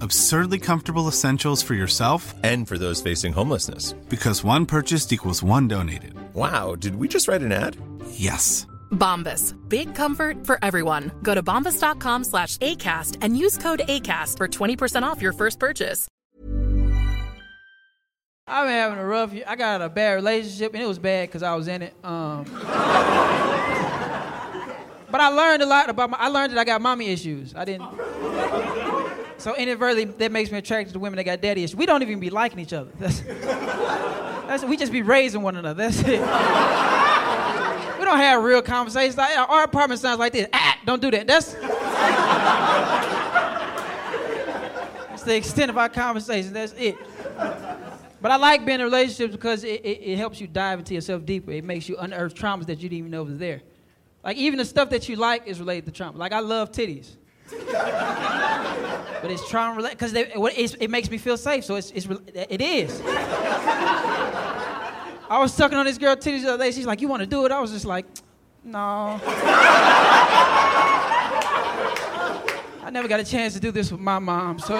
Absurdly comfortable essentials for yourself And for those facing homelessness. because one purchased equals one donated. Wow, did we just write an ad? Yes. Bombas. Big comfort for everyone. Go to bombas.com slash ACAST and use code ACAST for 20% off your first purchase. I've been having a rough year. I got a bad relationship, and it was bad because I was in it. Um, but I learned a lot about my. I learned that I got mommy issues. I didn't. So inadvertently, that makes me attracted to women that got daddy issues. We don't even be liking each other. That's, that's we just be raising one another. That's it. We don't have real conversations. Like, Our apartment sounds like this. Ah, don't do that. That's. That's the extent of our conversation. That's it. But I like being in relationships because it, it, it helps you dive into yourself deeper. It makes you unearth traumas that you didn't even know was there. Like even the stuff that you like is related to trauma. Like I love titties. But it's trying to related because it makes me feel safe. So it's, it's it is. I was sucking on this girl titties the other day. She's like, "You want to do it?" I was just like, "No." I never got a chance to do this with my mom, so.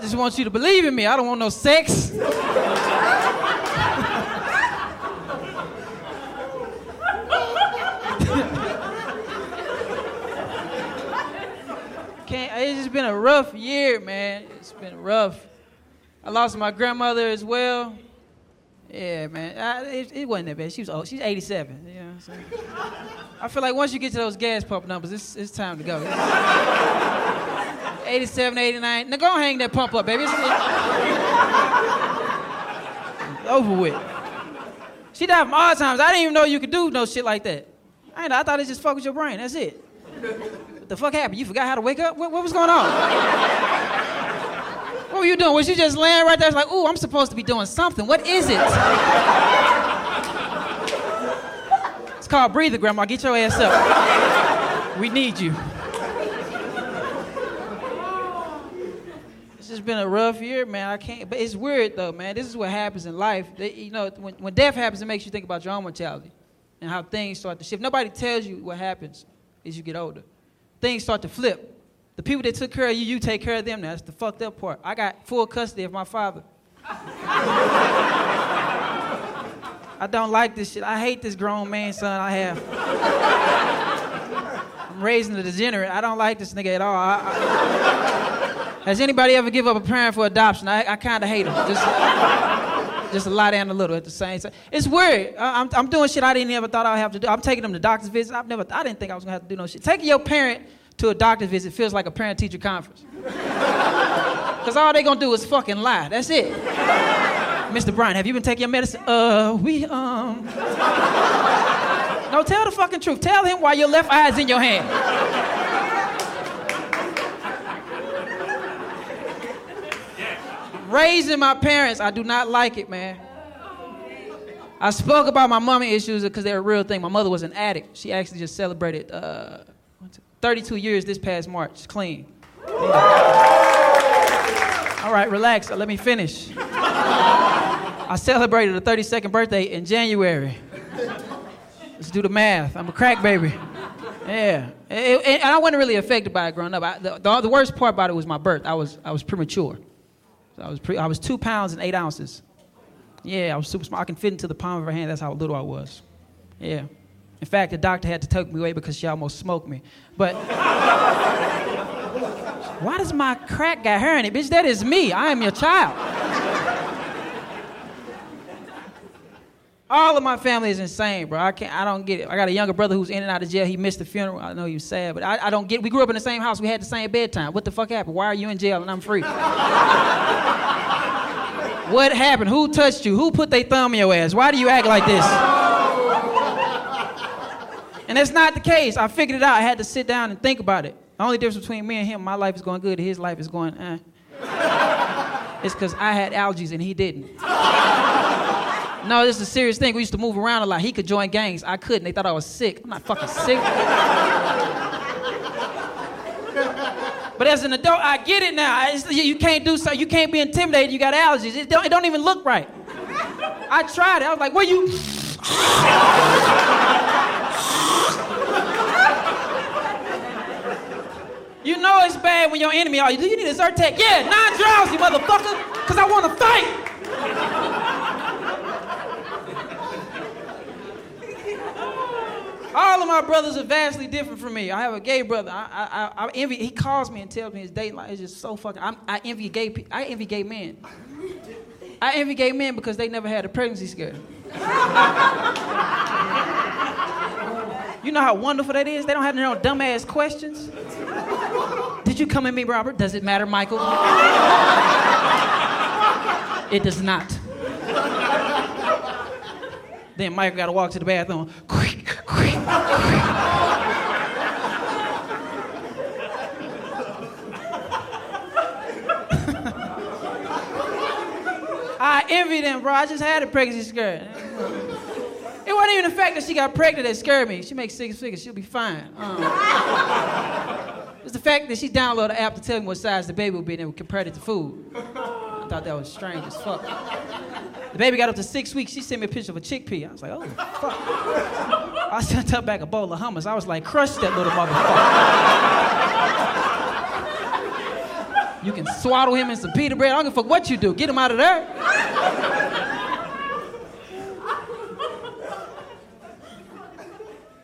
I just want you to believe in me. I don't want no sex. Can't, it's just been a rough year, man. It's been rough. I lost my grandmother as well. Yeah, man. I, it, it wasn't that bad. She was old. She's 87. You know what I'm saying? I feel like once you get to those gas pump numbers, it's, it's time to go. 87, 89. Now go hang that pump up, baby. It's, it's over with. She died from Alzheimer's. I didn't even know you could do no shit like that. I, I thought it just fucked with your brain. That's it. The fuck happened? You forgot how to wake up? What, what was going on? What were you doing? Was you just laying right there? It's like, ooh, I'm supposed to be doing something. What is it? it's called breather, Grandma. Get your ass up. We need you. It's just been a rough year, man. I can't. But it's weird though, man. This is what happens in life. They, you know, when, when death happens, it makes you think about your own mortality and how things start to shift. Nobody tells you what happens as you get older. Things start to flip. The people that took care of you, you take care of them. That's the fucked up part. I got full custody of my father. I don't like this shit. I hate this grown man son I have. I'm raising a degenerate. I don't like this nigga at all. I, I, has anybody ever give up a parent for adoption? I, I kind of hate him. Just, just a lot and a little at the same time. It's weird. I, I'm, I'm doing shit I didn't ever thought I'd have to do. I'm taking them to doctor's visits. I've never, I didn't think I was gonna have to do no shit. Taking your parent to a doctor's visit feels like a parent-teacher conference. Cause all they gonna do is fucking lie. That's it. Mr. Bryant, have you been taking your medicine? Uh, we um. No, tell the fucking truth. Tell him why your left eye is in your hand. Raising my parents, I do not like it, man. I spoke about my mommy issues because they're a real thing. My mother was an addict. She actually just celebrated uh, 32 years this past March, clean. All right, relax. Let me finish. I celebrated a 32nd birthday in January. Let's do the math. I'm a crack baby. Yeah, and I wasn't really affected by it growing up. I, the, the, the worst part about it was my birth. I was, I was premature. I was, pre, I was two pounds and eight ounces. Yeah, I was super small. I can fit into the palm of her hand. That's how little I was. Yeah. In fact, the doctor had to take me away because she almost smoked me. But why does my crack got hair in it? Bitch, that is me. I am your child. All of my family is insane, bro. I can't. I don't get it. I got a younger brother who's in and out of jail. He missed the funeral. I know he was sad, but I, I don't get. We grew up in the same house. We had the same bedtime. What the fuck happened? Why are you in jail and I'm free? what happened? Who touched you? Who put their thumb in your ass? Why do you act like this? And that's not the case. I figured it out. I had to sit down and think about it. The only difference between me and him, my life is going good, his life is going, eh. it's because I had allergies and he didn't. No, this is a serious thing. We used to move around a lot. He could join gangs. I couldn't. They thought I was sick. I'm not fucking sick. but as an adult, I get it now. It's- you- can't do so. You can't be intimidated. You got allergies. It don't, it don't even look right. I tried it. I was like, "What you?" You know it's bad when your enemy are you. Do you need a Zyrtec? Yeah, non-drowsy, motherfucker, because I want to fight. All of my brothers are vastly different from me. I have a gay brother. I, I, I, envy. He calls me and tells me his date life is just so fucking. I'm, I envy gay. I envy gay men. I envy gay men because they never had a pregnancy scare. You know how wonderful that is? They don't have their own dumbass questions. Did you come at me, Robert? Does it matter, Michael? it does not. Then Michael got to walk to the bathroom. I envy them, bro. I just had a pregnancy scare. It wasn't even the fact that she got pregnant that scared me. She makes six figures. She'll be fine. Um, it's the fact that she downloaded the app to tell me what size the baby would be and then compared it to food. I thought that was strange as fuck. The baby got up to six weeks. She sent me a picture of a chickpea. I was like, oh, fuck. I sent her back a bowl of hummus. I was like, crush that little motherfucker. You can swaddle him in some pita bread. I don't give a fuck what you do. Get him out of there.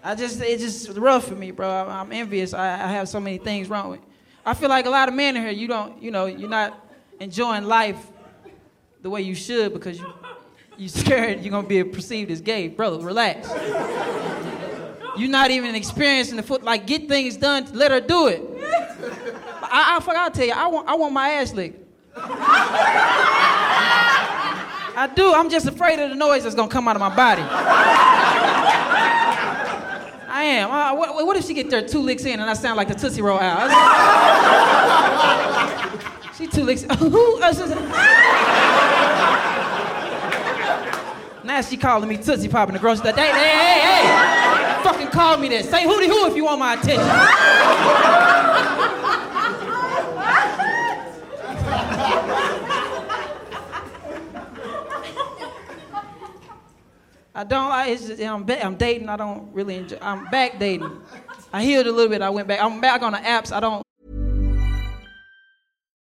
I just, it's just rough for me, bro. I'm, envious. I, I have so many things wrong with. I feel like a lot of men in here, you don't, you know, you're not enjoying life the way you should because you, you scared you're gonna be perceived as gay, brother. Relax. You're not even experiencing the foot. Like, get things done. Let her do it. I, I fuck. I'll tell you. I want, I want my ass licked. I do. I'm just afraid of the noise that's gonna come out of my body. I am. Uh, what, what if she get there two licks in and I sound like the Tootsie Roll owl? she two licks. Uh, now she calling me Tootsie Pop in the grocery store. Hey, hey, hey! Fucking call me this. Say hooty hoo if you want my attention. I don't. I, just, I'm, I'm dating. I don't really enjoy. I'm back dating. I healed a little bit. I went back. I'm back on the apps. I don't.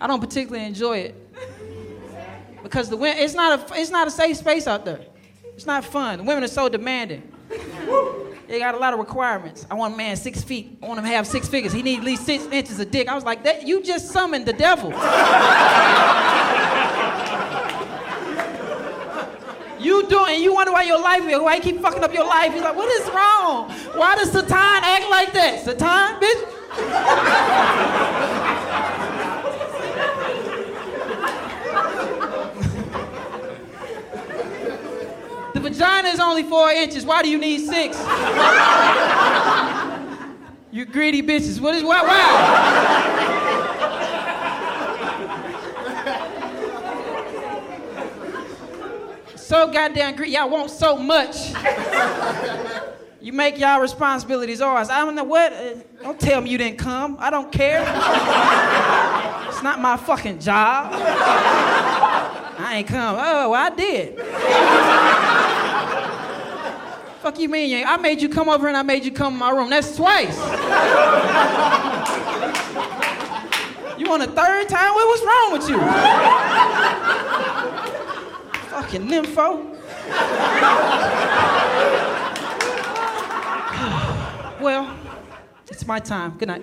I don't particularly enjoy it because the it's not a it's not a safe space out there. It's not fun. The women are so demanding. They got a lot of requirements. I want a man six feet. I want him to have six figures. He needs at least six inches of dick. I was like, that you just summoned the devil. you doing? you wonder why your life why you keep fucking up your life. He's like, what is wrong? Why does Satan act like that? Satan, bitch? Is only four inches. Why do you need six? you greedy bitches. What is why? Why? so goddamn greedy. Y'all want so much. You make y'all responsibilities ours. I don't know what. Uh, don't tell me you didn't come. I don't care. it's not my fucking job. I ain't come. Oh, I did. Fuck you mean? I made you come over and I made you come in my room. That's twice. you on a third time? What was wrong with you? Fucking nympho. well, it's my time. Good night.